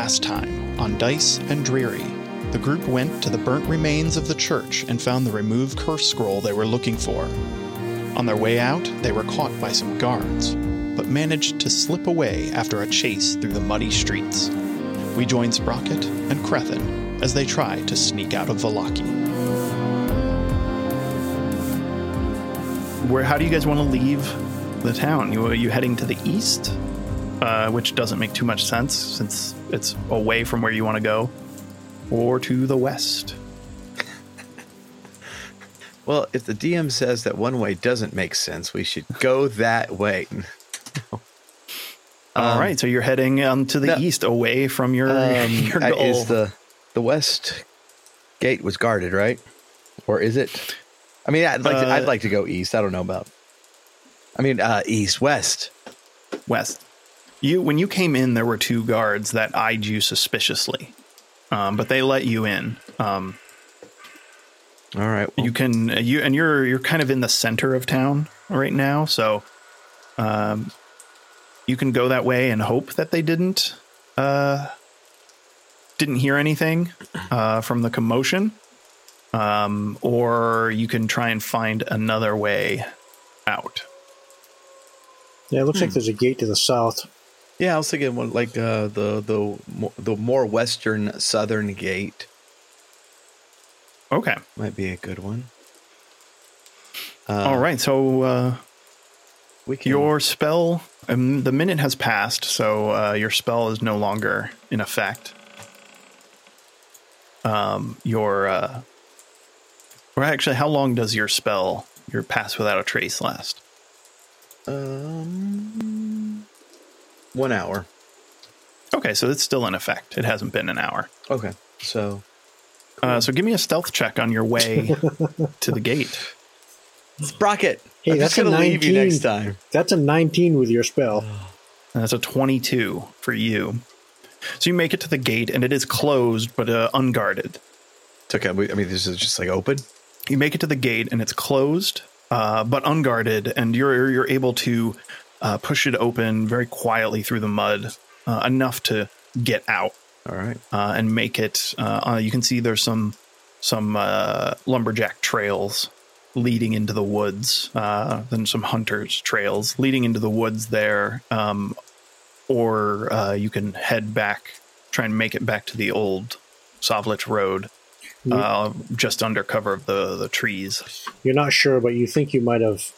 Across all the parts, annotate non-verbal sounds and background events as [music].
last time, on Dice and Dreary, the group went to the burnt remains of the church and found the removed curse scroll they were looking for. On their way out, they were caught by some guards, but managed to slip away after a chase through the muddy streets. We join Sprocket and Crethin as they try to sneak out of Vallaki. Where? How do you guys want to leave the town? You are you heading to the east, uh, which doesn't make too much sense since it's away from where you want to go, or to the west? [laughs] Well, if the DM says that one way doesn't make sense, we should go that way. [laughs] All right, so you're heading um, to the no. east, away from your Um, [laughs] your uh, goal. is the the west gate was guarded, right? Or is it? I mean, I'd like to, Uh, I'd like to go east. I don't know about. I mean, uh, east, west. west. You when you came in, there were two guards that eyed you suspiciously, um, but they let you in. Um, All right. well, you can you and you're you're kind of in the center of town right now, so um, you can go that way and hope that they didn't uh, didn't hear anything uh, from the commotion, um, or you can try and find another way out. Yeah, it looks like there's a gate to the south. Yeah, I was thinking one like uh, the the the more western southern gate Okay. might be a good one. Uh, All right. So uh, we can. Your spell, um, the minute has passed, so uh, your spell is no longer in effect. Um, your, uh, or actually, how long does your spell, your pass without a trace, last? um one hour. Okay, so it's still in effect. It hasn't been an hour. Okay, so Uh, so give me a stealth check on your way [laughs] to the gate. Sprocket. Hey, I'm that's a gonna leave you 19. next time. That's a 19 with your spell. [sighs] And that's a 22 for you. So you make it to the gate, and it is closed but uh, unguarded. It's okay. I mean, this is just like open. you make it to the gate and it's closed uh, but unguarded and you're you're able to uh, push it open very quietly through the mud uh, enough to get out All right. uh, and make it uh, uh, you can see there's some some uh, lumberjack trails leading into the woods uh, then some hunters trails leading into the woods there um, or uh, you can head back try and make it back to the old Svalich road uh, just under cover of the, the trees. You're not sure, but you think you might have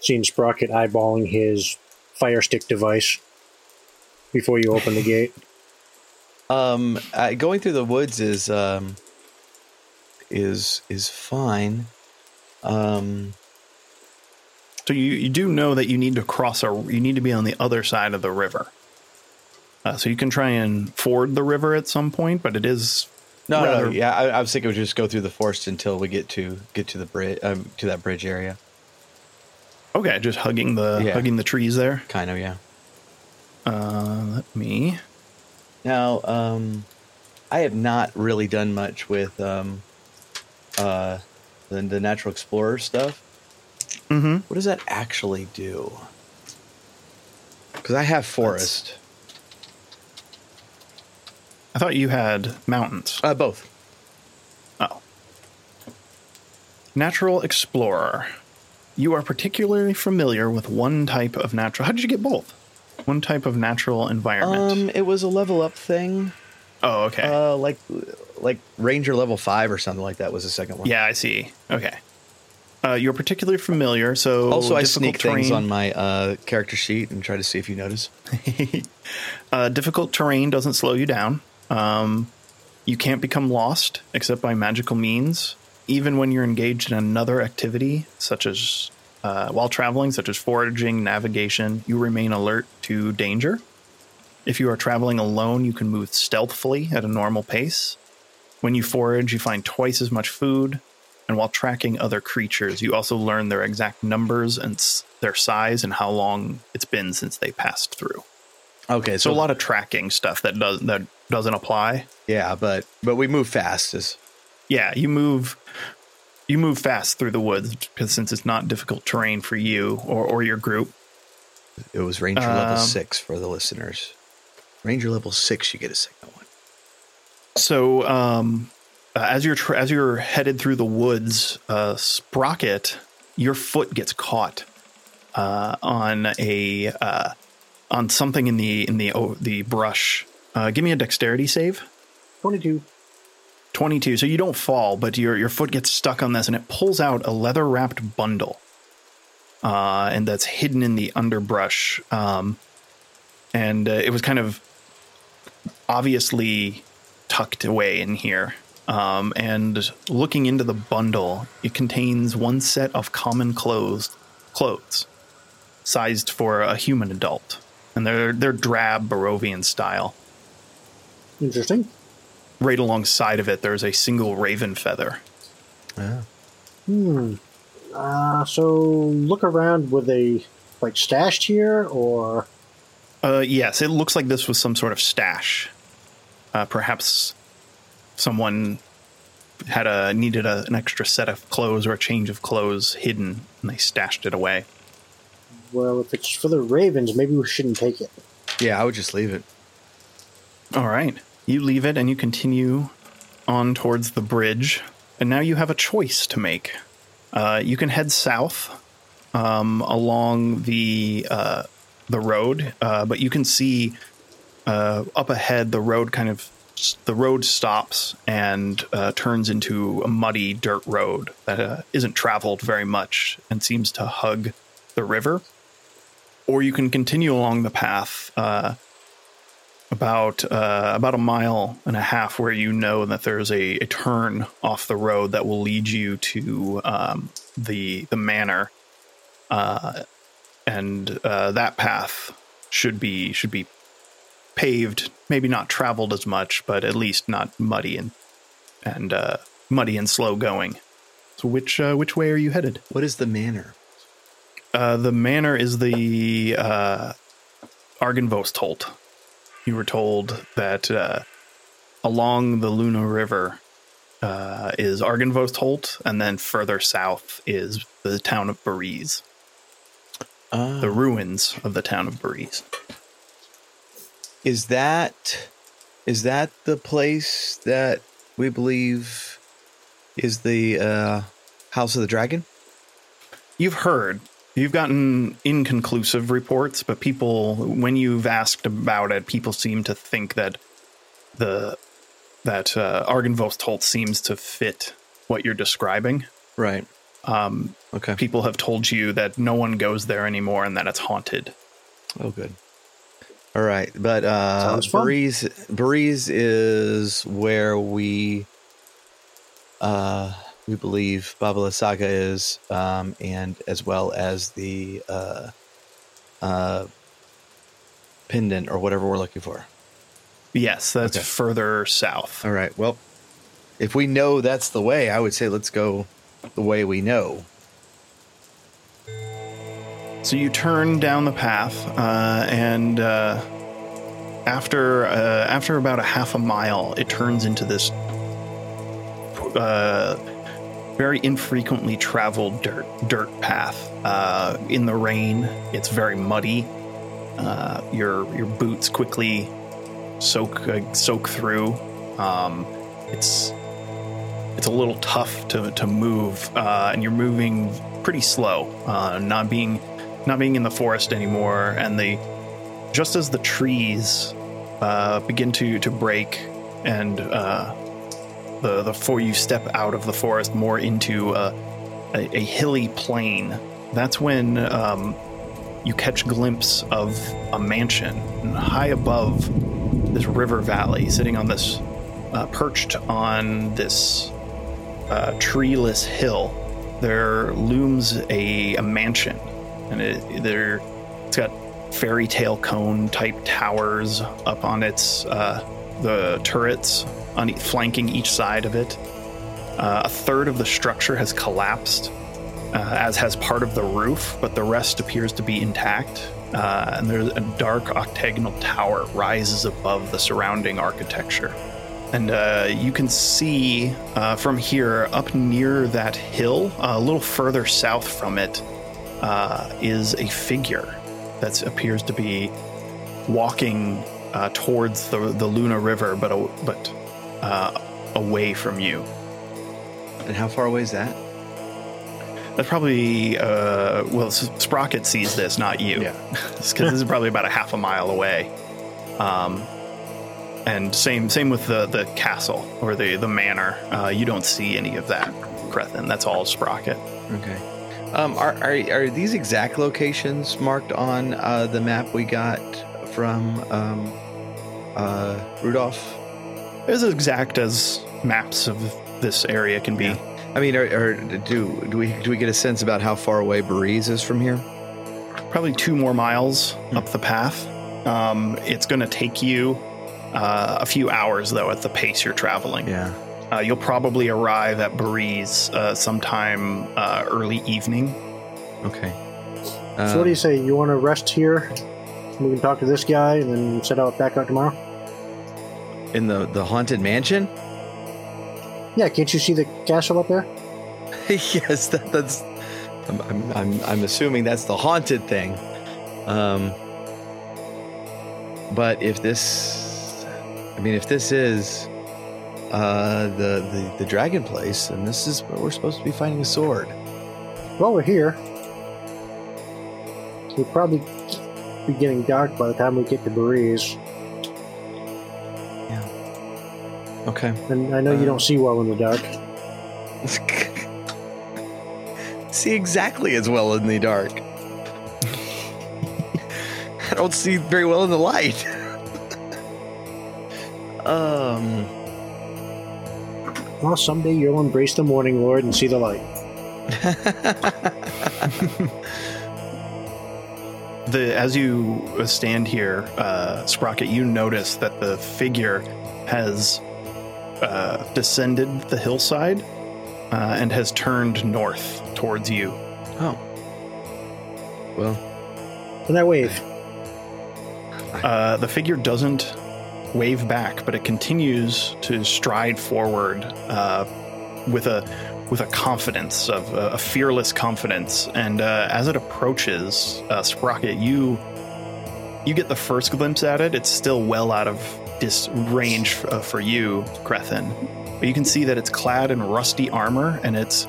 seen Sprocket eyeballing his fire stick device before you open the [laughs] gate. Um, uh, going through the woods is um is is fine. Um, So you, you do know that you need to cross a you need to be on the other side of the river. Uh, so you can try and ford the river at some point, but it is no, no, yeah. I, I was thinking we just go through the forest until we get to get to the bridge, um, to that bridge area. Okay. Just hugging the Yeah. hugging the trees there. Kind of, yeah. Uh, let me. Now, um, I have not really done much with um, uh, the, the natural explorer stuff. Mm-hmm. What does that actually do? Because I have forest. I thought you had mountains. Uh, both. Oh. Natural explorer. You are particularly familiar with one type of natural. How did you get both? One type of natural environment. Um, it was a level up thing. oh, okay. Uh, like like Ranger level five or something like that was the second one. yeah, I see. Okay. Uh, you're particularly familiar, so Also, I sneak things on my uh, character sheet and try to see if you notice. [laughs] uh, difficult terrain doesn't slow you down. Um, you can't become lost except by magical means, even when you're engaged in another activity, such as uh, while traveling, such as foraging, navigation. You remain alert to danger. If you are traveling alone, you can move stealthily at a normal pace. When you forage, you find twice as much food. And while tracking other creatures, you also learn their exact numbers and s- their size and how long it's been since they passed through. Okay, So a lot of tracking stuff that does that doesn't apply. yeah, but but we move fast. Is Yeah, you move you move fast through the woods because since it's not difficult terrain for you or, or your group. it was Ranger level Um, six for the listeners. Ranger level six, you get a second one. So, um, uh, as you're tr- as you're headed through the woods, uh, Sprocket, your foot gets caught uh, on a uh, on something in the in the oh, the brush. Uh, give me a dexterity save. 22. 22. So you don't fall, but your your foot gets stuck on this and it pulls out a leather wrapped bundle. Uh, and that's hidden in the underbrush. Um, and uh, it was kind of obviously tucked away in here. Um, and looking into the bundle, it contains one set of common clothes, clothes, sized for a human adult, and they're they're drab Barovian style. Interesting. Right alongside of it, there's a single raven feather. Yeah. Hmm. Uh, so look around. Were they like stashed here, or Uh, yes, it looks like this was some sort of stash. Uh, perhaps someone had a needed a, an extra set of clothes or a change of clothes hidden, and they stashed it away. well, if it's for the ravens, maybe we shouldn't take it. Yeah, I would just leave it. All right, you leave it and you continue on towards the bridge, and now you have a choice to make. Uh, you can head south um, along the uh, the road, uh, but you can see uh, up ahead the road kind of the road stops and uh, turns into a muddy dirt road that uh, isn't traveled very much and seems to hug the river. Or you can continue along the path about uh, about a mile and a half, where you know that there's a, a turn off the road that will lead you to um, the the manor, uh, and uh, that path should be should be paved, maybe not traveled as much, but at least not muddy and and uh, muddy and slow going. So which uh, which way are you headed? What is the manor? Uh, the manor is the uh, Argynvostholt. You were told that uh, along the Luna River uh, is Argynvostholt, and then further south is the town of Berez, Uh, the ruins of the town of Berez. is that is that the place that we believe is the uh, House of the Dragon? You've heard, you've gotten inconclusive reports, but people, when you've asked about it, people seem to think that the that uh, Argynvostholt seems to fit what you're describing. Right. Um, Okay. people have told you that no one goes there anymore and that it's haunted. Oh, good. All right, but uh, Sounds fun. Breeze Breeze is where we uh, we believe Baba Lysaga is, um, and as well as the uh, uh, pendant or whatever we're looking for. Yes, that's Okay. further south. All right. Well, if we know that's the way, I would say let's go the way we know. So you turn down the path, uh, and uh, after uh, after about a half a mile, it turns into this uh, very infrequently traveled dirt dirt path. Uh, in the rain, it's very muddy. Uh, your your boots quickly soak uh, soak through. Um, it's it's a little tough to to move, uh, and you're moving pretty slow, uh, not being not being in the forest anymore. And the just as the trees uh, begin to to break, and the the before you step out of the forest more into a, a, a hilly plain, that's when um, you catch glimpse of a mansion high above this river valley, sitting on this uh, perched on this uh, treeless hill, there looms a, a mansion, and it there it's got fairy tale cone type towers up on its uh, the turrets on e- flanking each side of it. Uh, a third of the structure has collapsed, uh, as has part of the roof, but the rest appears to be intact. Uh, and there's a dark octagonal tower rises above the surrounding architecture. And uh, you can see uh, from here, up near that hill, a little further south from it, uh, is a figure that appears to be walking uh, towards the the Luna River, but but uh, away from you. And how far away is that? That's probably uh, well, Sprocket sees this, not you. Yeah. [laughs] because this is probably about a half a mile away. Um, and same same with the the castle or the the manor. Uh, you don't see any of that, Crethin. That's all Sprocket. Okay. Um, are, are are these exact locations marked on uh, the map we got from um, uh, Rudolph? As exact as maps of this area can be. I mean, are, are, do do we do we get a sense about how far away Belize is from here? Probably two more miles up the path. Um, it's going to take you uh, a few hours though at the pace you're traveling. Yeah. Uh, you'll probably arrive at Belize uh, sometime uh, early evening. Okay. so what do you say? You want to rest here? We can talk to this guy and then set out back out tomorrow. In the the haunted mansion? Yeah, can't you see the castle up there? [laughs] yes, that, that's. I'm, I'm I'm I'm assuming that's the haunted thing. Um. But if this, I mean, if this is uh the the the dragon place, and this is where we're supposed to be finding a sword. Well, we're here. We'll probably be getting dark by the time we get to Belize. Okay. And I know you don't see well in the dark. [laughs] see exactly as well in the dark. I don't see very well in the light. [laughs] um. Well, someday you'll embrace the morning, Lord, and see the light. [laughs] The as you stand here, uh, Sprocket, you notice that the figure has uh, descended the hillside uh, and has turned north towards you. Oh. Well, And that wave. Uh, the figure doesn't wave back, but it continues to stride forward uh, with a with a confidence of uh, a fearless confidence. And uh, as it approaches uh, Sprocket, you you get the first glimpse at it. It's still well out of dis- range uh, for you, Crethin, but you can see that it's clad in rusty armor and it's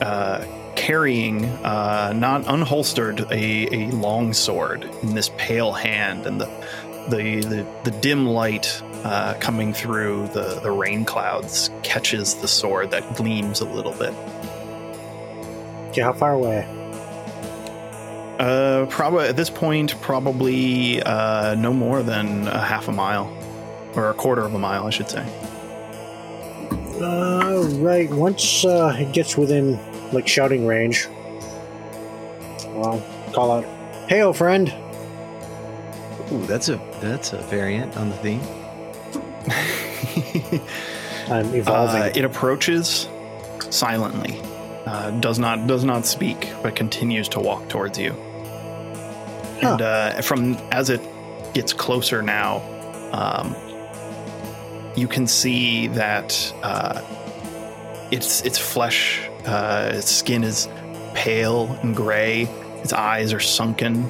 uh, carrying, uh, not unholstered, a, a long sword in this pale hand, and the the the, the dim light uh, coming through the the rain clouds catches the sword that gleams a little bit. Okay, how far away? Uh, probably at this point, probably uh, no more than a half a mile, or a quarter of a mile, I should say. Uh, right. Once uh, it gets within like shouting range, well, call out, "Hey, old friend!" ooh, that's a that's a variant on the theme. [laughs] I'm evolving. Uh, it approaches silently, uh, does not does not speak, but continues to walk towards you. And uh, from as it gets closer now, um, you can see that uh, its its flesh, uh, its skin is pale and gray. Its eyes are sunken.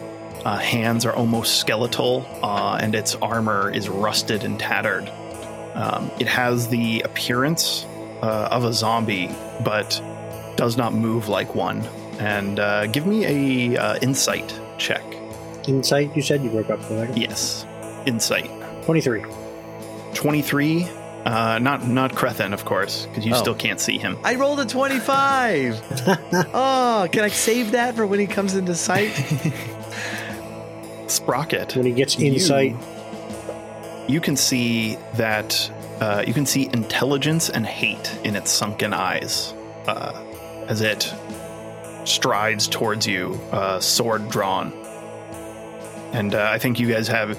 Uh, hands are almost skeletal, uh, and its armor is rusted and tattered. Um, it has the appearance uh, of a zombie, but does not move like one. And uh, give me a uh, insight check. Insight, you said you broke up for second. Yes, insight. Twenty-three. Twenty three. Uh, not not Crethin, of course, because you Oh. still can't see him. I rolled a twenty-five. [laughs] oh, can I save that for when he comes into sight? Sprocket. When he gets You- insight, you can see that uh, you can see intelligence and hate in its sunken eyes uh, as it strides towards you, uh, sword drawn. And uh, I think you guys have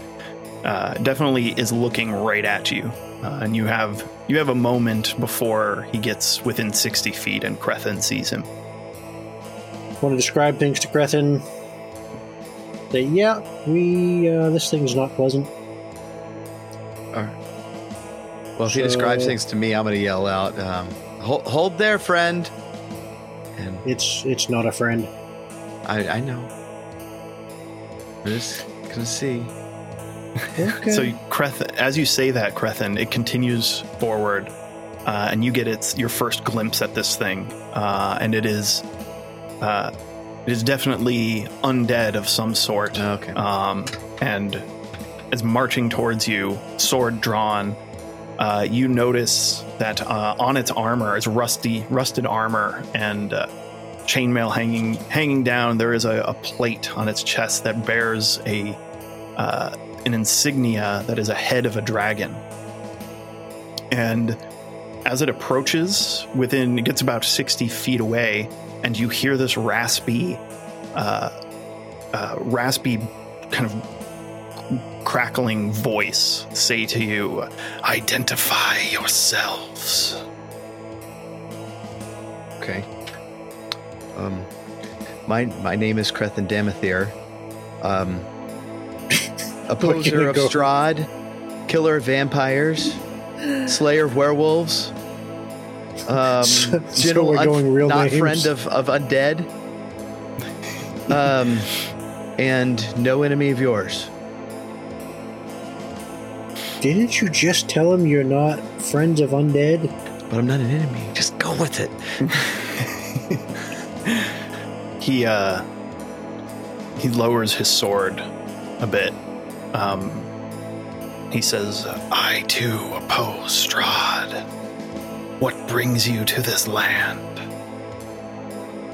uh, definitely is looking right at you, uh, and you have you have a moment before he gets within sixty feet and Crethin sees him. want to describe things to Crethin. Say, yeah, we uh, this thing's not pleasant. All right. Well, if he describes things to me, I'm going to yell out, um, hold, "Hold there, friend!" And It's it's not a friend. I, I know. I'm just gonna see. Okay. So, Kreth, as you say that, Krethin, it continues forward, uh, and you get its your first glimpse at this thing, uh, and it is, uh, it is definitely undead of some sort. Okay. Um, and is marching towards you, sword drawn. Uh, you notice that uh, on its armor is rusty, rusted armor, and uh, chainmail hanging hanging down. There is a, a plate on its chest that bears a uh, an insignia that is a head of a dragon. And as it approaches, within it gets about sixty feet away, and you hear this raspy, uh, uh, raspy kind of crackling voice say to you, "Identify yourselves." Okay. Um, my my name is Krethin Damathir. Um, opposer gonna of go- Strahd, killer of vampires, slayer of werewolves. Um, [laughs] So- so general we're un- real not names? friend of of undead. Um, and no enemy of yours. Didn't you just tell him you're not friends of undead? But I'm not an enemy. Just go with it. [laughs] he uh he lowers his sword a bit um he says i too oppose strahd what brings you to this land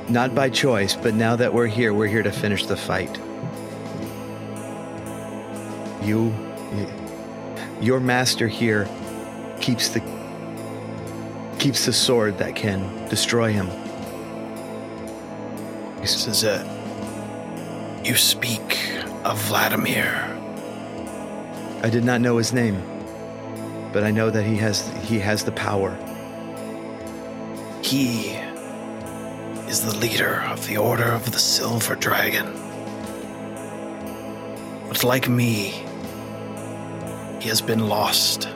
Not by choice, but now that we're here, we're here to finish the fight. You, your master here, keeps the keeps the sword that can destroy him. he says uh, you speak of vladimir I did not know his name, but I know that he has he has the power. he is the leader of the order of the silver dragon but like me he has been lost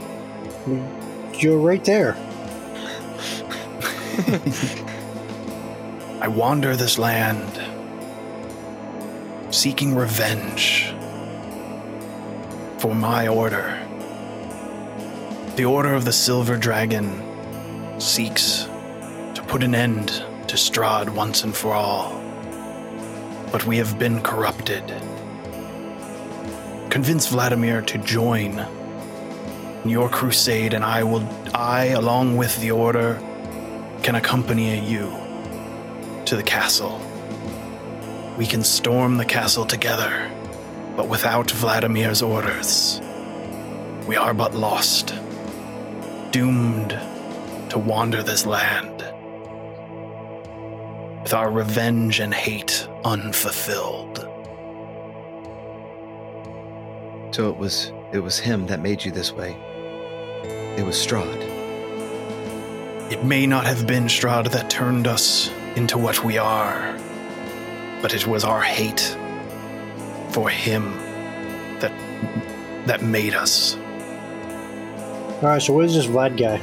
You're right there. [laughs] I wander this land seeking revenge for my order. The Order of the Silver Dragon seeks to put an end to Strahd once and for all. But we have been corrupted. Convince Vladimir to join in your crusade, and I will, I, along with the Order, can accompany you to the castle. We can storm the castle together, but without Vladimir's orders, we are but lost, doomed to wander this land, with our revenge and hate unfulfilled. So it was it was him that made you this way. It was Strahd. It may not have been Strahd that turned us into what we are, but it was our hate for him that that made us. All right, so where's this Vlad guy?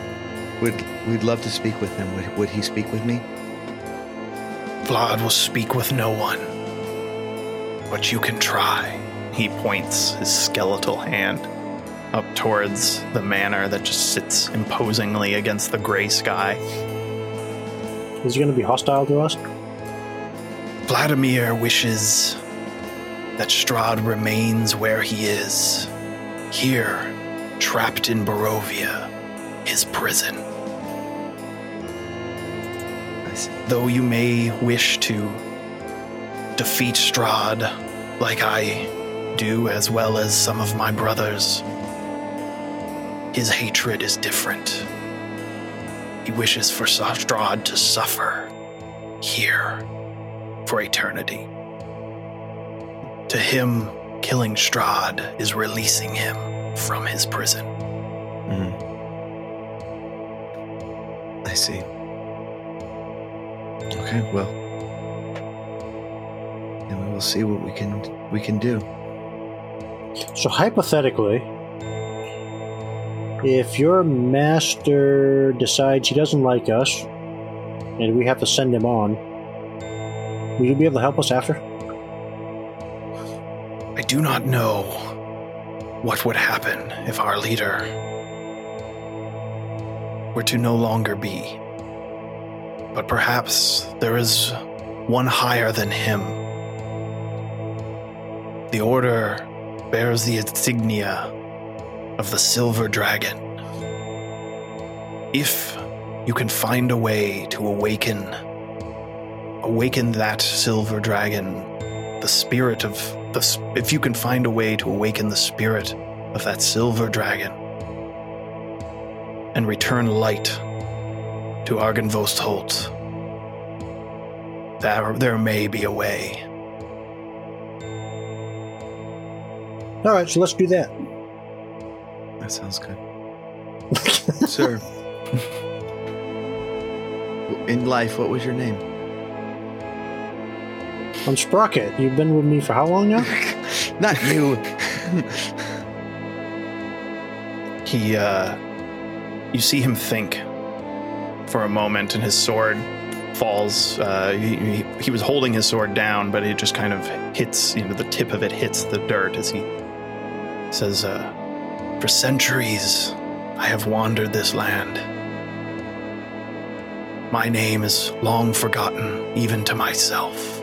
We'd we'd love to speak with him. Would, would he speak with me? Vlad will speak with no one, but you can try. He points his skeletal hand up towards the manor that just sits imposingly against the gray sky. Is he going to be hostile to us? Vladimir wishes that Strahd remains where he is, here, trapped in Barovia, his prison. Though you may wish to defeat Strahd like I do, as well as some of my brothers, his hatred is different. He wishes for Strahd to suffer here for eternity. To him, killing Strahd is releasing him from his prison. Mhm. I see. Okay, well, then we will see what we can we can do. So hypothetically, if your master decides he doesn't like us, and we have to send him on, will you be able to help us after? Do not know what would happen if our leader were to no longer be. But perhaps there is one higher than him. The Order bears the insignia of the Silver Dragon. If you can find a way to awaken awaken that silver dragon the spirit of the if you can find a way to awaken the spirit of that silver dragon and return light to Argynvostholt there there may be a way All right, so let's do that. That sounds good. [laughs] Sir. [laughs] In life, what was your name? I'm Sprocket. You've been with me for how long now? [laughs] Not you. he uh you see him think for a moment and his sword falls uh he, he, he was holding his sword down but it just kind of hits you know the tip of it hits the dirt as he says uh for centuries i have wandered this land my name is long forgotten even to myself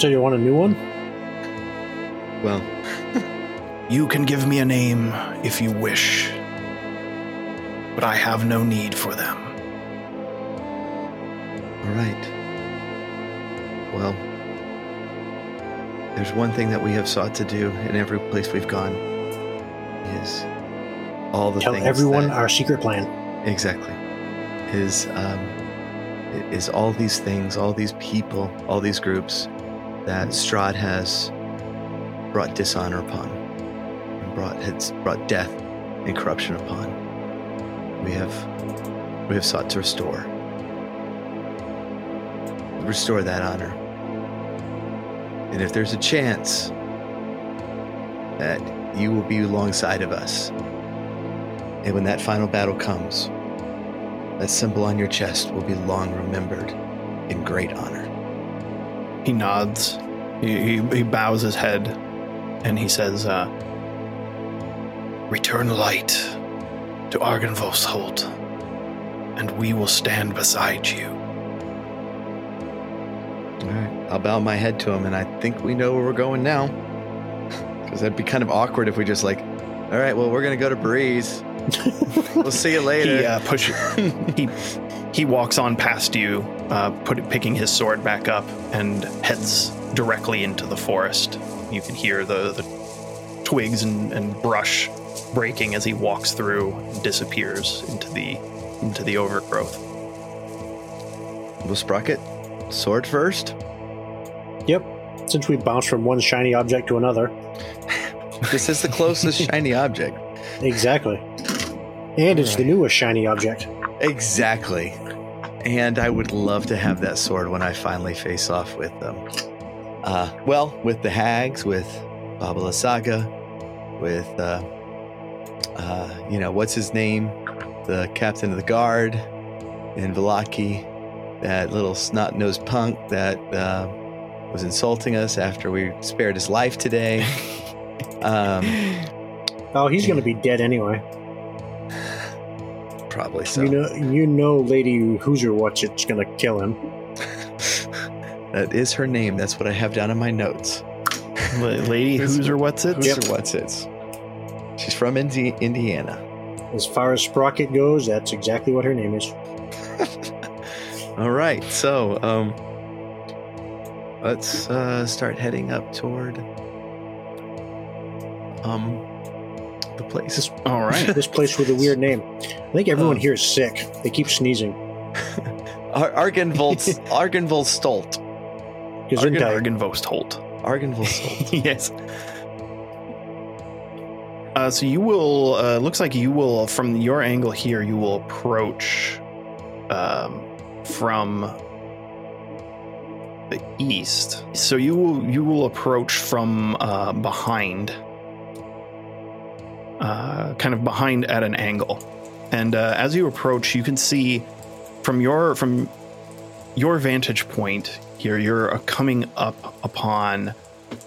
so you want a new one? Well, You can give me a name if you wish, but I have no need for them. all right. Well, there's one thing that we have sought to do in every place we've gone is all the Tell things everyone that- our secret plan. Exactly. Is um, is all these things, all these people, all these groups that Strahd has brought dishonor upon, and brought has brought death and corruption upon. We have we have sought to restore restore that honor. And if there's a chance that you will be alongside of us, and when that final battle comes, that symbol on your chest will be long remembered in great honor. He nods, he, he, he bows his head, and he says, uh, Return light to Argynvostholt, and we will stand beside you. All right. I'll bow my head to him, and I think we know where we're going now. [laughs] Because that'd be kind of awkward if we just like, all right, well, we're going to go to Breeze. [laughs] we'll see you later. He uh, push, [laughs] he he walks on past you, uh, put, picking his sword back up, and heads directly into the forest. You can hear the, the twigs and, and brush breaking as he walks through, and disappears into the into the overgrowth. Well, Sprocket, sword first. Yep. Since we bounced from one shiny object to another. [laughs] This is the closest shiny object. Exactly. And it's the newest shiny object. Exactly. And I would love to have that sword when I finally face off with them. Uh, well, with the hags, with Baba Lysaga, with, uh, uh, you know, what's his name? The captain of the guard in Vallaki, that little snot nosed punk that uh, was insulting us after we spared his life today. [laughs] Um, Oh, he's going to be dead anyway. Probably so. You know, you know, Lady Hooser What's it's going to kill him. [laughs] that is her name. That's what I have down in my notes. Lady Who's- who's or what's it? Who's or what's it? She's from Indi- Indiana. As far as Sprocket goes, that's exactly what her name is. [laughs] All right, so um, let's uh, start heading up toward um the place. All right. [laughs] This place with a weird name. I think everyone Oh. here is sick. They keep sneezing. [laughs] Ar- Argenvolt [laughs] Argenvolt Stolt. Gesundheit. Argynvostholt. Argenvolt Stolt. yes. Uh, so you will. Uh, looks like you will, from your angle here, you will approach um, from the east. So you will you will approach from uh, behind, uh, kind of behind at an angle, and uh, as you approach, you can see from your from your vantage point here, you're uh, coming up upon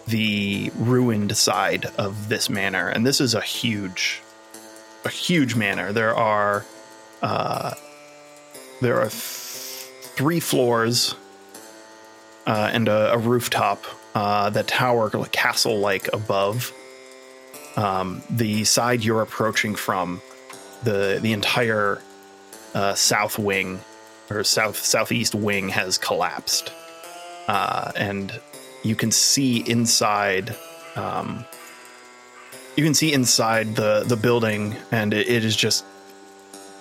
the ruined side of this manor, and this is a huge, a huge manor. There are, uh, there are th- three floors uh, and a, a rooftop uh, that tower castle like above. Um, the side you're approaching from, the the entire uh, south wing or south southeast wing has collapsed, uh, and you can see inside. Um, you can see inside the the building, and it, it is just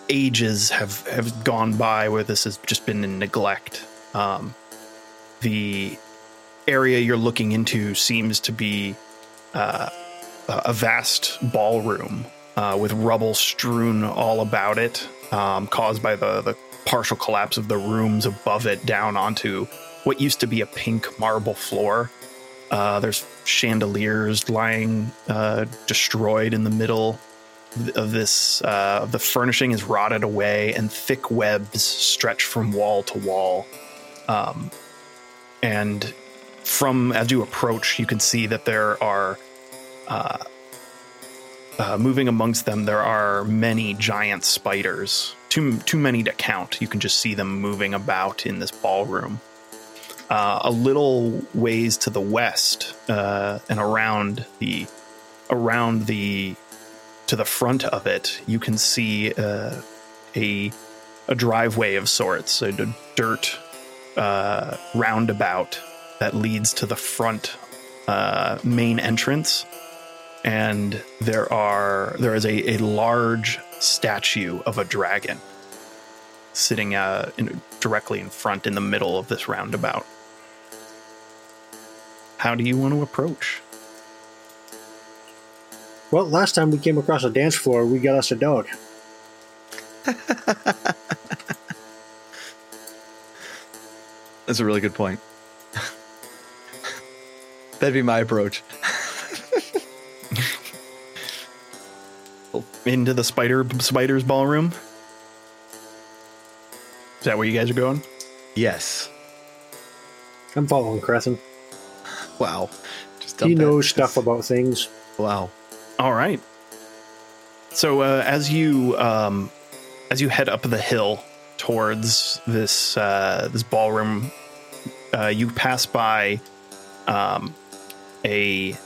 ages have have gone by where this has just been in neglect. Um, the area you're looking into seems to be uh, a vast ballroom uh, with rubble strewn all about it, um, caused by the, the partial collapse of the rooms above it down onto what used to be a pink marble floor. Uh, there's chandeliers lying uh, destroyed in the middle of this. Uh, the furnishing is rotted away, and thick webs stretch from wall to wall. Um, and from as you approach, you can see that there are. Uh, uh, moving amongst them, there are many giant spiders. Too too many to count. You can just see them moving about in this ballroom. Uh, a little ways to the west uh, and around the around the to the front of it, you can see uh, a a driveway of sorts, a, dirt uh, roundabout that leads to the front main entrance, and there are there is a, a large statue of a dragon sitting uh, in, directly in front in the middle of this roundabout. How do you want to approach? Well, last time we came across a dance floor, we got us a dog. That's a really good point. [laughs] That'd be my approach. [laughs] Into the spider spiders ballroom. Is that where you guys are going? Yes. I'm following Crescent. Wow. Just He dump that. knows stuff about things. Wow. All right. So uh, as you um, as you head up the hill towards this uh, this ballroom, uh, you pass by um, a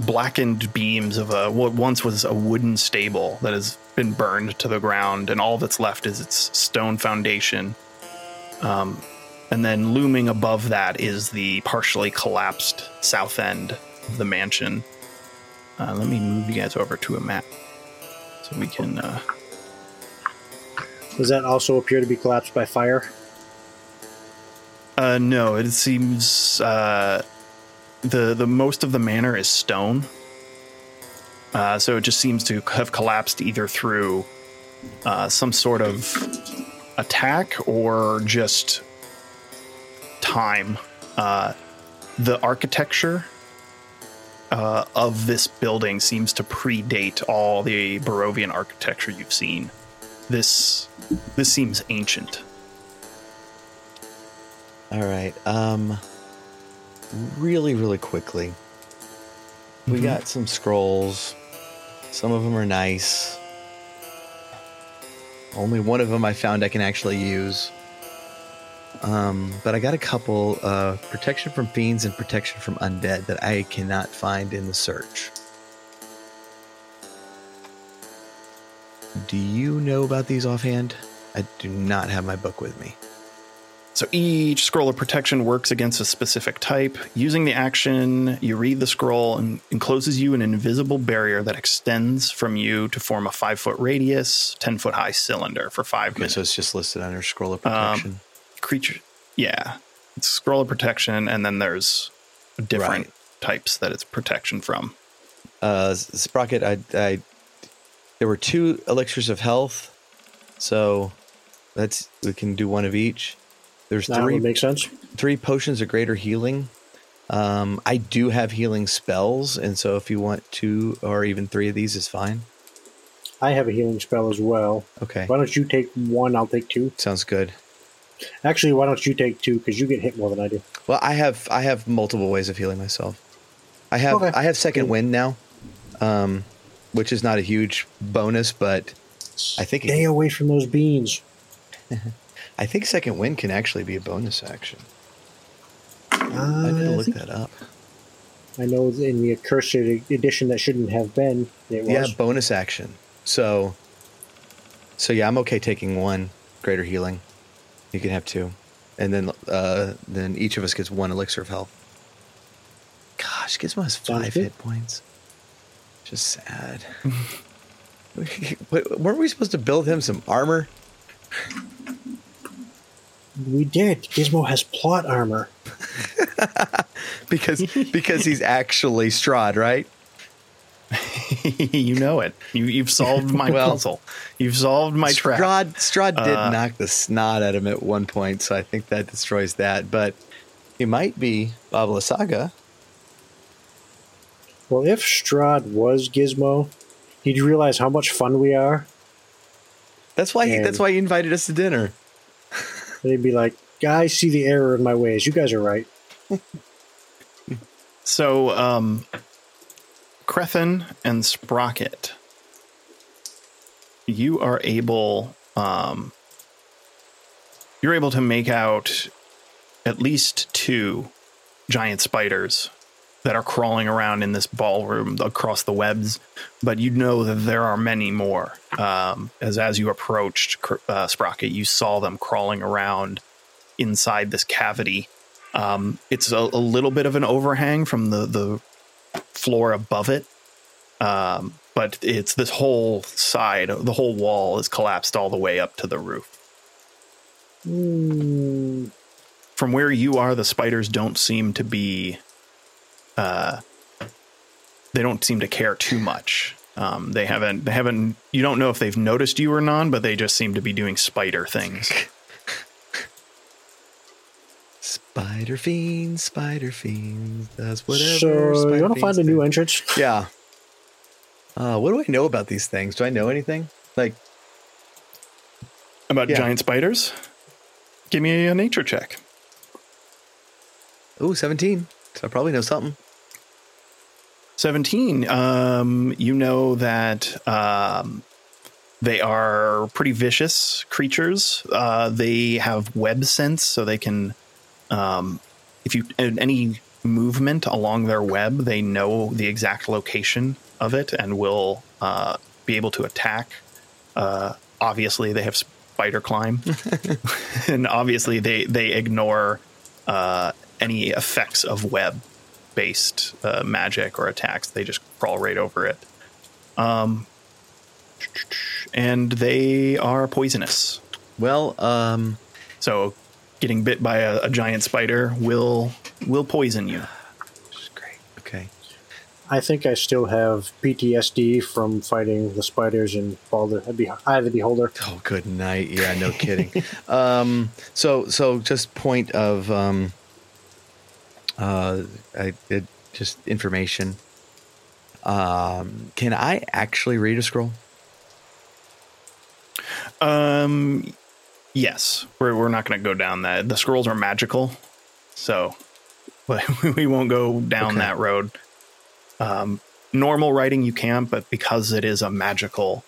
blackened beams of a what once was a wooden stable that has been burned to the ground, and all that's left is its stone foundation. Um, and then looming above that is the partially collapsed south end of the mansion. Uh, let me move you guys over to a map so we can. Uh, Does that also appear to be collapsed by fire? uh, no, it seems uh, the the most of the manor is stone, uh, so it just seems to have collapsed either through uh, some sort of attack or just time. Uh, the architecture uh, of this building seems to predate all the Barovian architecture you've seen. This this seems ancient. All right. Um really really quickly. We Mhm. got some scrolls. Some of them are nice. Only one of them I found I can actually use. Um, but I got a couple uh, protection from fiends and protection from undead that I cannot find in the search. Do you know about these offhand? I do not have my book with me. So each scroll of protection works against a specific type. Using the action, you read the scroll and encloses you in an invisible barrier that extends from you to form a five foot radius, 10 foot high cylinder for five Okay, minutes. so it's just listed under scroll of Um, protection. Creature, yeah. It's scroll of protection, and then there's different Right. types that it's protection from. uh, Sprocket, I, I, there were two elixirs of health, so that's we can do one of each. There's That three would make sense. three potions of greater healing. Um, I do have healing spells, and so if you want two or even three of these is fine. I have a healing spell as well. Okay, Why don't you take one? I'll take two. sounds good. Actually, why don't you take two? Because you get hit more than I do. Well, I have I have multiple ways of healing myself. I have Okay. I have second wind now, um, which is not a huge bonus, but I think Stay it, away from those beans. [laughs] I think second wind can actually be a bonus action. Uh, I need to look that up. I know in the accursed edition that shouldn't have been. It Yeah, bonus action. So, so yeah, I'm okay taking one greater healing. You can have two, and then uh, then each of us gets one elixir of health. Gosh, Gizmo has five hit points. Just sad. [laughs] Wait, weren't we supposed to build him some armor? [laughs] we did. Gizmo has plot armor. [laughs] Because because he's actually Strahd, right? [laughs] you know it. You, you've solved my Well, puzzle. You've solved my trap. Strahd, Strahd did Uh, knock the snot out of him at one point, so I think that destroys that. But he might be Baba Lysaga. Well, if Strahd was Gizmo, he'd realize how much fun we are. That's why he, that's why he invited us to dinner. He'd be like, "Guys, see the error in my ways. You guys are right." [laughs] So, um, Crethin and Sprocket, you are able, um, you're able to make out at least two giant spiders that are crawling around in this ballroom across the webs, but you know that there are many more. Um, as as you approached uh, Sprocket, you saw them crawling around inside this cavity. Um, it's a, a little bit of an overhang from the the floor above it, um, but it's this whole side, the whole wall is collapsed all the way up to the roof. Hmm. From where you are, the spiders don't seem to be. Uh, they don't seem to care too much. Um, they haven't. They haven't. You don't know if they've noticed you or not, but they just seem to be doing spider things. Spider fiend, spider fiend, does whatever. so spider you want to find fiends a new do. entrance? [laughs] Yeah. Uh, what do I know about these things? Do I know anything? Like, About Yeah. giant spiders, give me a nature check. ooh, 17. So I probably know something. 17 um you know that um they are pretty vicious creatures. Uh they have web sense so they can um if you any movement along their web they know the exact location of it and will uh be able to attack. Uh obviously they have spider climb. [laughs] [laughs] And obviously they they ignore uh any effects of web based uh, magic or attacks. They just crawl right over it. Um, and they are poisonous. Well, um, So getting bit by a, a giant spider will will poison you. great. Okay. I think I still have PTSD from fighting the spiders in Baldur. I'd be Eye of the Beholder. Oh, good night. Yeah, no kidding. [laughs] um, so, so just point of, um, uh, I did just information. Um, can I actually read a scroll? Um, yes, we're we're not going to go down that. The scrolls are magical, so [laughs] but we won't go down Okay. that road. Um, normal writing you can, but because it is a magical,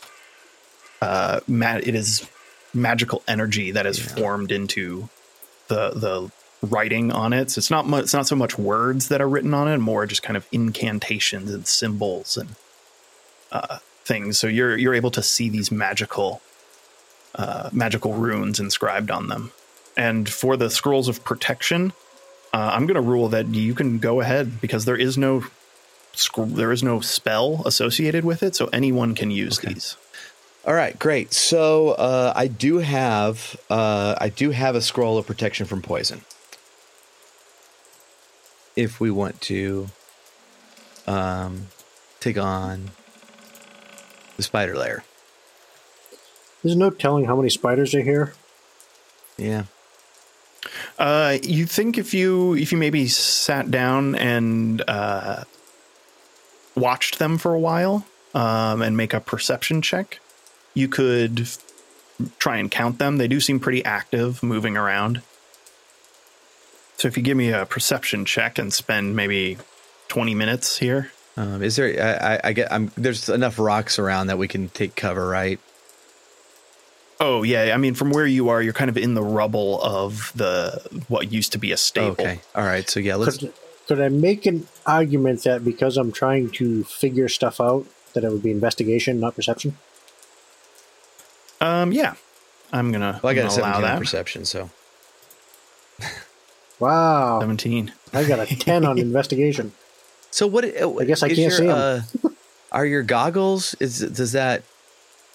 uh, ma- it is magical energy that is formed into the the writing on it. So it's not much. It's not so much words that are written on it, more just kind of incantations and symbols and uh, things. So you're you're able to see these magical uh, magical runes inscribed on them. And for the scrolls of protection, uh, I'm going to rule that you can go ahead because there is no scroll, there is no spell associated with it, so anyone can use Okay. these. All right, great. So uh, I do have uh, I do have a scroll of protection from poison. If we want to um, take on the spider lair, There's no telling how many spiders are here. yeah, Uh, you think if you if you maybe sat down and uh, watched them for a while um, and make a perception check, you could f- try and count them. They do seem pretty active, moving around. So if you give me a perception check and spend maybe 20 minutes here. Um, is there? I, I, I get. I'm, there's enough rocks around that we can take cover, right? Oh yeah, I mean from where you are, you're kind of in the rubble of the what used to be a stable. Okay. All right. So yeah, let's. Could, could I make an argument that because I'm trying to figure stuff out, that it would be investigation, not perception? Um, yeah, I'm gonna, Well, I got I'm a allow 17 that. perception, so Wow, 17. I got a ten on [laughs] investigation. so what? I guess I can't your, see 'em. Uh, are your goggles? Is does that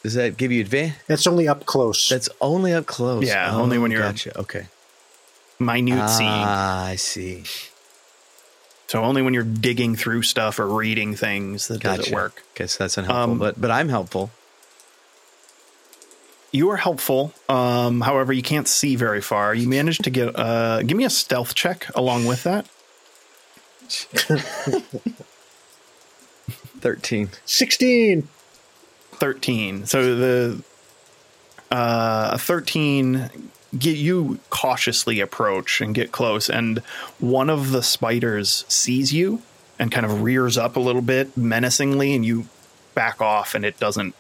does that give you advantage? It's only up close. That's only up close. Yeah, only when you're- Gotcha. Okay. Minute seeing. Ah, I see. So only when you're digging through stuff or reading things that does it work. Guess that's unhelpful, Um, but but I'm helpful. You are helpful. Um, however, you can't see very far. You managed to get. Uh, give me a stealth check along with that. [laughs] Thirteen. Sixteen. 13 so the uh 13 get you cautiously approach and get close and one of the spiders sees you and kind of rears up a little bit menacingly and you back off and it doesn't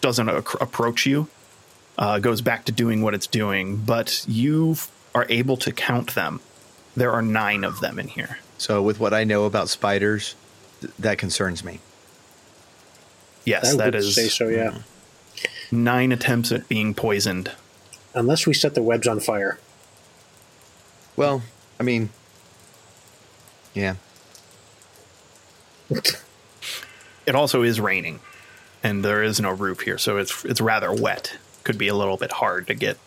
doesn't ac- approach you uh, goes back to doing what it's doing but you are able to count them there are nine of them in here So with what I know about spiders, th- that concerns me. yes I that would is say so. Yeah, nine attempts at being poisoned unless we set the webs on fire. Well, I mean, yeah. it also is raining and there is no roof here so it's it's rather wet could be a little bit hard to get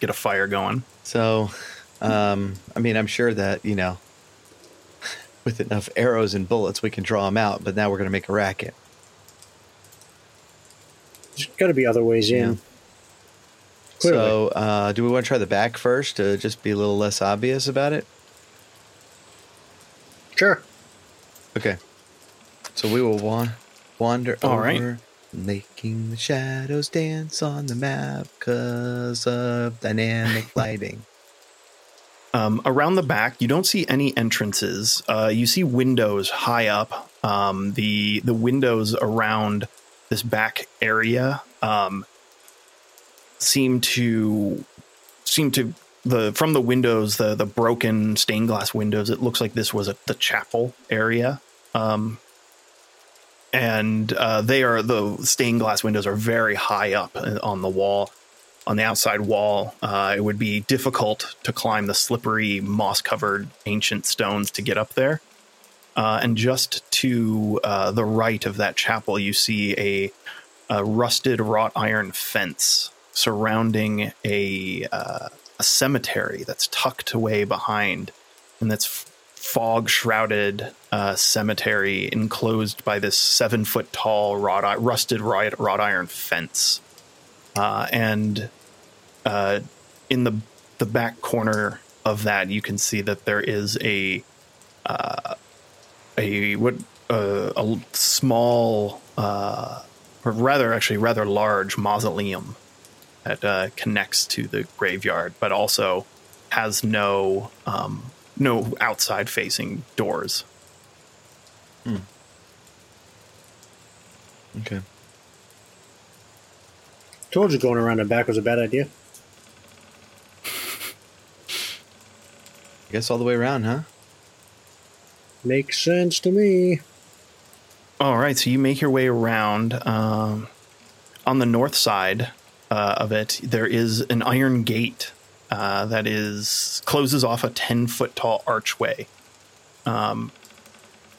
get a fire going So, um, I mean, I'm sure that you know, [laughs] with enough arrows and bullets, we can draw them out. But now we're going to make a racket. There's got to be other ways in. Yeah. Clearly. So, uh, do we want to try the back first to just be a little less obvious about it? Sure. Okay. So we will wa- wander All over, right. Making the shadows dance on the map because of dynamic [laughs] lighting. um, around the back you don't see any entrances. Uh, you see windows high up. Um, the the windows around this back area um, seem to seem to the from the windows the the broken stained glass windows it looks like this was a, the chapel area. Um, and uh, they are the stained glass windows are very high up uh, on the wall on the outside wall. Uh, it would be difficult to climb the slippery moss covered ancient stones to get up there. Uh, and just to uh, the right of that chapel you see a, a rusted wrought iron fence surrounding a uh, a cemetery that's tucked away behind, and that's fog shrouded uh, cemetery enclosed by this seven foot tall wrought rusted wrought, wrought iron fence, uh, and uh, in the the back corner of that you can see that there is a uh, a what uh, a small uh, or rather actually rather large mausoleum that connects to the graveyard, but also has no um, no outside facing doors. Okay. Told you going around the back was a bad idea. I guess all the way around, huh? Makes sense to me. All right, so you make your way around. Um, on the north side uh, of it, there is an iron gate uh, that is closes off a ten foot tall archway. Um,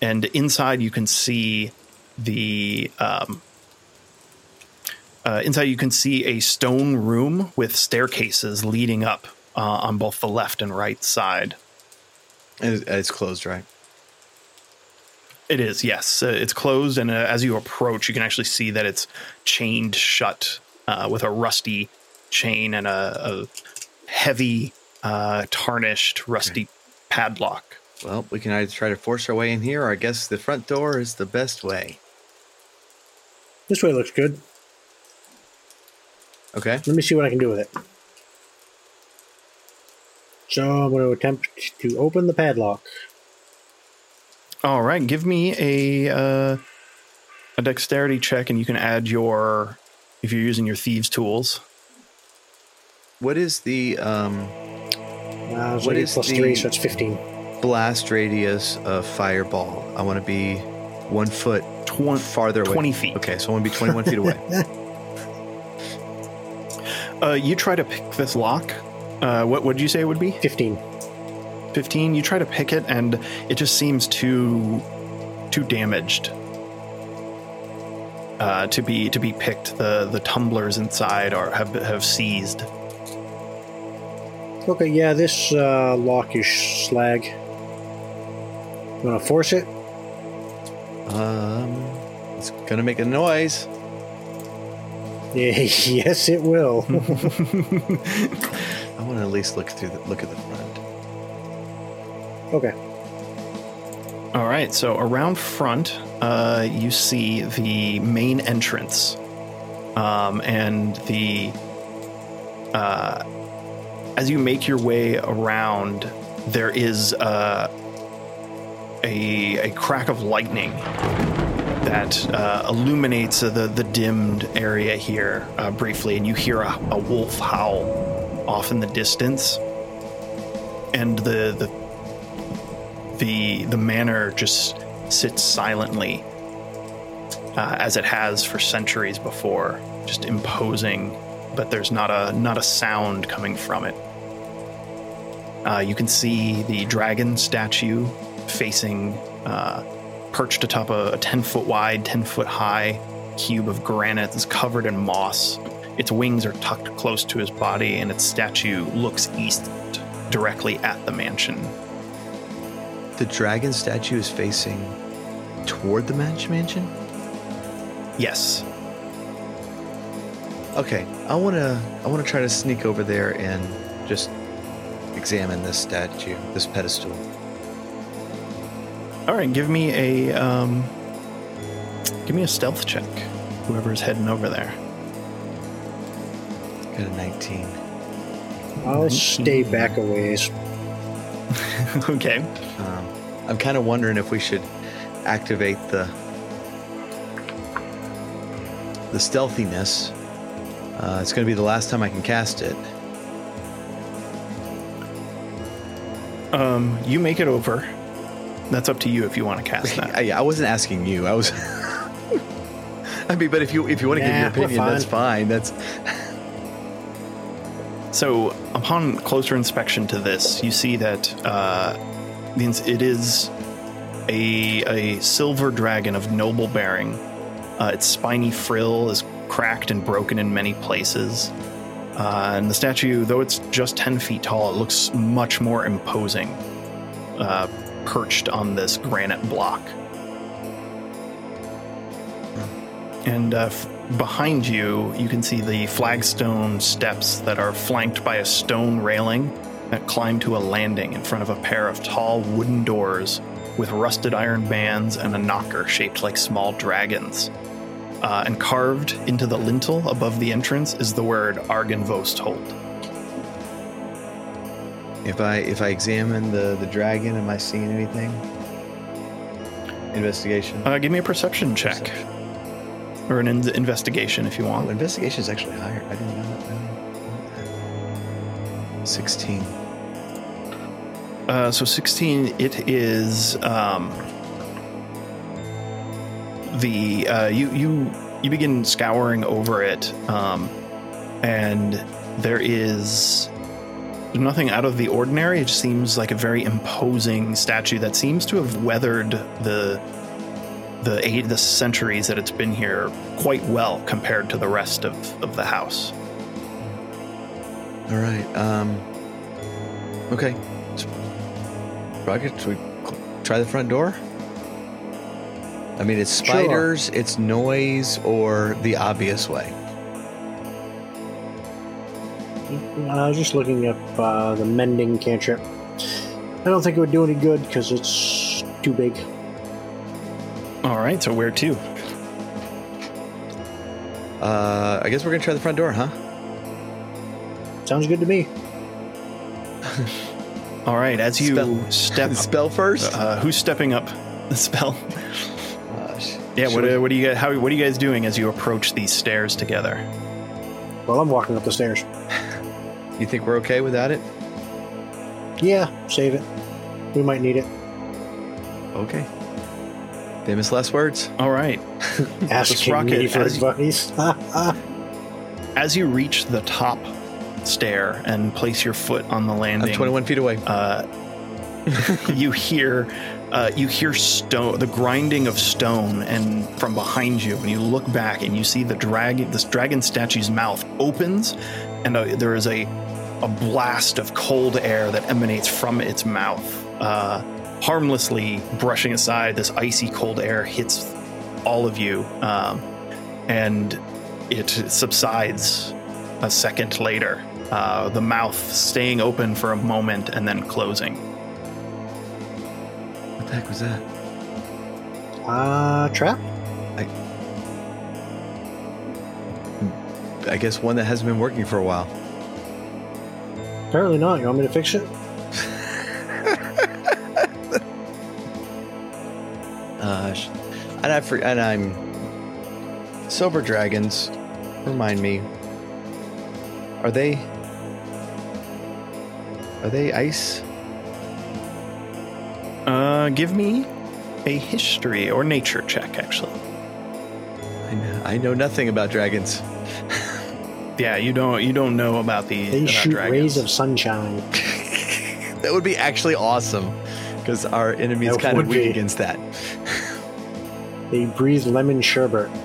and inside you can see the um, uh, inside you can see a stone room with staircases leading up uh, on both the left and right side. It's, it's closed, right? It is, yes. Uh, it's closed, and uh, as you approach, you can actually see that it's chained shut uh, with a rusty chain and a, a heavy, uh, tarnished, rusty padlock. Well, we can either try to force our way in here, or I guess the front door is the best way. This way looks good. Okay. Let me see what I can do with it. So I'm going to attempt to open the padlock. All right, give me a uh, a dexterity check, and you can add your if you're using your thieves' tools. What is the um, Uh, so What I get is plus the- three, so it's 15. blast radius of fireball? I want to be one foot Twen- farther away. 20 feet. Okay, so I want to be 21 feet away. [laughs] Uh, you try to pick this lock. Uh, what would you say it would be? 15. 15 you try to pick it and it just seems too too damaged uh, to be to be picked the the tumblers inside are have have seized Okay, yeah, this uh, lock is slag. You want to force it? um, it's gonna make a noise. Yeah, [laughs] yes, it will. [laughs] [laughs] I want to at least look through the look at the front. okay. all right so around front uh, you see the main entrance um, and the uh, as you make your way around there is uh, a, a crack of lightning that uh, illuminates the, the dimmed area here uh, briefly, and you hear a, a wolf howl off in the distance, and the the the the manor just sits silently uh, as it has for centuries before, just imposing, but there's not a not a sound coming from it. Uh, you can see the dragon statue facing, uh, perched atop a, a 10 foot wide, 10 foot high cube of granite that's covered in moss. Its wings are tucked close to his body, and its statue looks east directly at the mansion. The dragon statue is facing toward the mansion. Yes. Okay, I wanna I wanna try to sneak over there and just examine this statue, this pedestal. All right, give me a um, give me a stealth check. Whoever's heading over there. Got a 19. I'll stay back a ways. [laughs] okay. Um, I'm kind of wondering if we should activate the the stealthiness. Uh, it's going to be the last time I can cast it. Um, you make it over. That's up to you if you want to cast that. I, I wasn't asking you. I was. [laughs] I mean, but if you if you want to Nah, give your we're opinion, that's fine. That's So, upon closer inspection to this, you see that uh, it is a, a silver dragon of noble bearing. Uh, its spiny frill is cracked and broken in many places. Uh, and the statue, though it's just 10 feet tall, it looks much more imposing, uh, perched on this granite block. And uh, f- behind you, you can see the flagstone steps that are flanked by a stone railing that climb to a landing in front of a pair of tall wooden doors with rusted iron bands and a knocker shaped like small dragons. Uh, and carved into the lintel above the entrance is the word Argynvostholt. if I if I examine the the dragon, am I seeing anything? Investigation. Uh, give me a perception check. Perception. Or an in- investigation if you Oh, want. investigation is actually higher. I didn't know that. Sixteen. Uh, so 16, it is um, the uh, you you you begin scouring over it, um, and there is nothing out of the ordinary. It seems like a very imposing statue that seems to have weathered the the eight the centuries that it's been here quite well compared to the rest of, of the house. All right. Um. Okay. Rocket, should we try the front door? I mean, it's Sure. spiders, it's noise, or the obvious way. I was just looking up uh, the mending cantrip. I don't think it would do any good because it's too big. All right, so where to? Uh, I guess we're gonna try the front door, huh? Sounds good to me. All right, as you Spell- step [laughs] Spell first. Uh, who's stepping up? the spell. Gosh. Yeah. What, we- uh, what do you guys? How? What are you guys doing as you approach these stairs together? Well, I'm walking up the stairs. you think we're okay without it? Yeah, save it. We might need it. Okay. Famous last words. All right. [laughs] Asking rocket me for as- advice. [laughs] As you reach the top stair and place your foot on the I'm landing, 21 feet away. uh, [laughs] you hear uh, you hear stone the grinding of stone and from behind you and you look back and you see the dragon this dragon statue's mouth opens and uh there is a a blast of cold air that emanates from its mouth uh, harmlessly brushing aside this icy cold air hits all of you um, and it subsides a second later uh, the mouth staying open for a moment and then closing What the heck was that? uh, trap? I guess one that hasn't been working for a while. Apparently not. You want me to fix it? [laughs] Uh, and I for, and I'm silver dragons. Remind me. Are they? Are they ice? Uh, give me a history or nature check, actually. I know, I know nothing about dragons. [laughs] Yeah, you don't you don't know about the They about shoot dragons. rays of sunshine. [laughs] That would be actually awesome, because our enemy is That kind of weak be. against that. They breathe lemon sherbet. [laughs]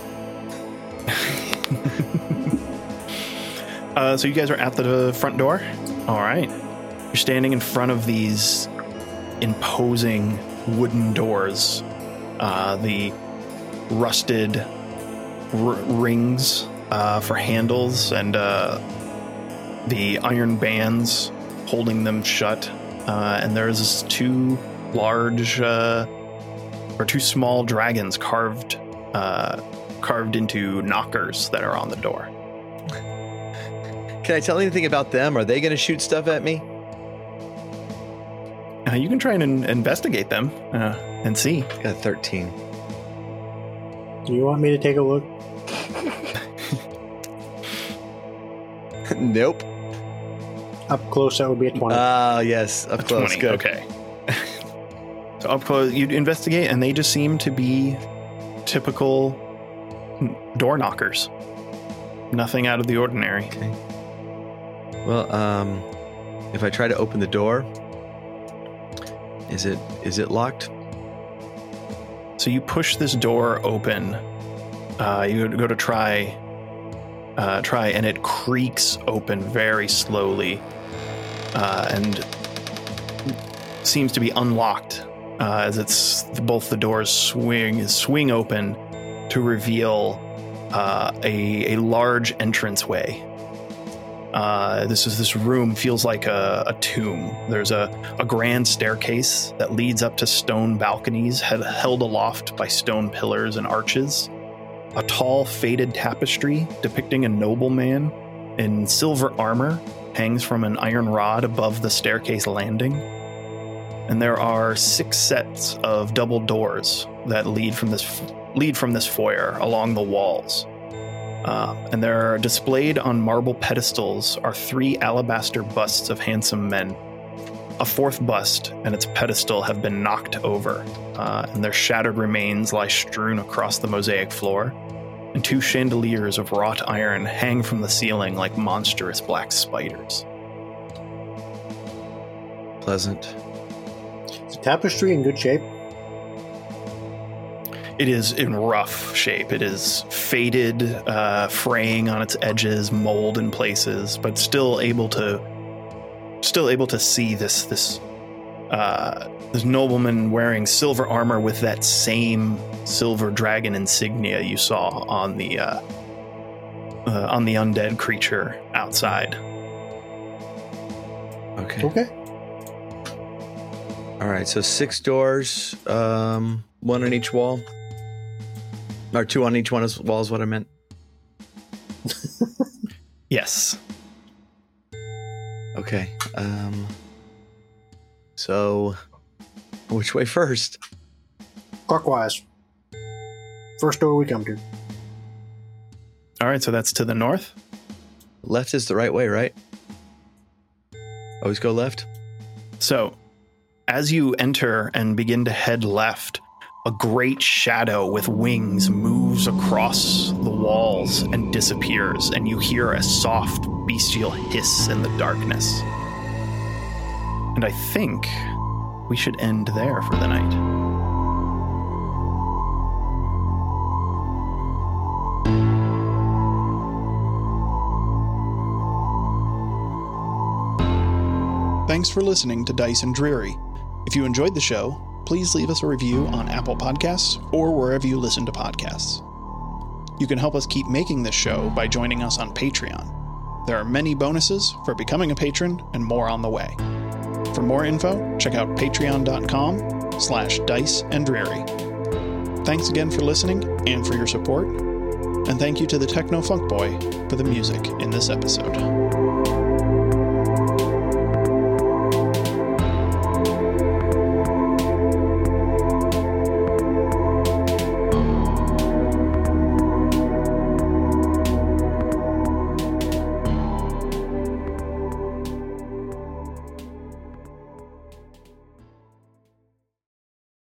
Uh, so you guys are at the front door. All right, you're standing in front of these imposing wooden doors. Uh, the rusted r- rings uh, for handles and uh, the iron bands holding them shut. Uh, and there's two large uh, or two small dragons carved uh, carved into knockers that are on the door. Can I tell anything about them? Are they going to shoot stuff at me? Uh, you can try and in- investigate them uh, and see. I got 13. Do you want me to take a look? [laughs] nope. Up close, that would be a 20. Ah, yes, up A close. 20. Good. Okay. [laughs] so up close, you investigate, and they just seem to be typical door knockers. Nothing out of the ordinary. Okay. Well, um, if I try to open the door, is it is it locked? So you push this door open. Uh, you go to try, uh, try, and it creaks open very slowly, uh, and seems to be unlocked uh, as it's both the doors swing swing open to reveal uh, a a large entranceway. Uh, this is this room feels like a, a tomb. There's a, a grand staircase that leads up to stone balconies held aloft by stone pillars and arches. A tall, faded tapestry depicting a nobleman in silver armor hangs from an iron rod above the staircase landing. And there are six sets of double doors that lead from this lead from this foyer along the walls. Uh, and there are displayed on marble pedestals are three alabaster busts of handsome men. A fourth bust and its pedestal have been knocked over, uh, and their shattered remains lie strewn across the mosaic floor. And two chandeliers of wrought iron hang from the ceiling like monstrous black spiders. Pleasant. Is the tapestry in good shape? It is in rough shape. It is faded, uh, fraying on its edges, mold in places, but still able to, still able to see this this uh, this nobleman wearing silver armor with that same silver dragon insignia you saw on the uh, uh, on the undead creature outside. Okay. Okay. All right. So six doors, um, one on each wall, or two on each one is wall is what I meant. [laughs] Yes. Okay. Um. So, which way first? Clockwise. First door we come to. All right, so that's to the north. Left is the right way, right? Always go left. So, as you enter and begin to head left, a great shadow with wings moves across the walls and disappears, and you hear a soft, bestial hiss in the darkness. And I think we should end there for the night. Thanks for listening to Dice and Dreary. If you enjoyed the show, please leave us a review on Apple Podcasts or wherever you listen to podcasts. You can help us keep making this show by joining us on Patreon. There are many bonuses for becoming a patron and more on the way. For more info, check out patreon.com slash dice and dreary. Thanks again for listening and for your support. And thank you to the Techno Funk Boy for the music in this episode.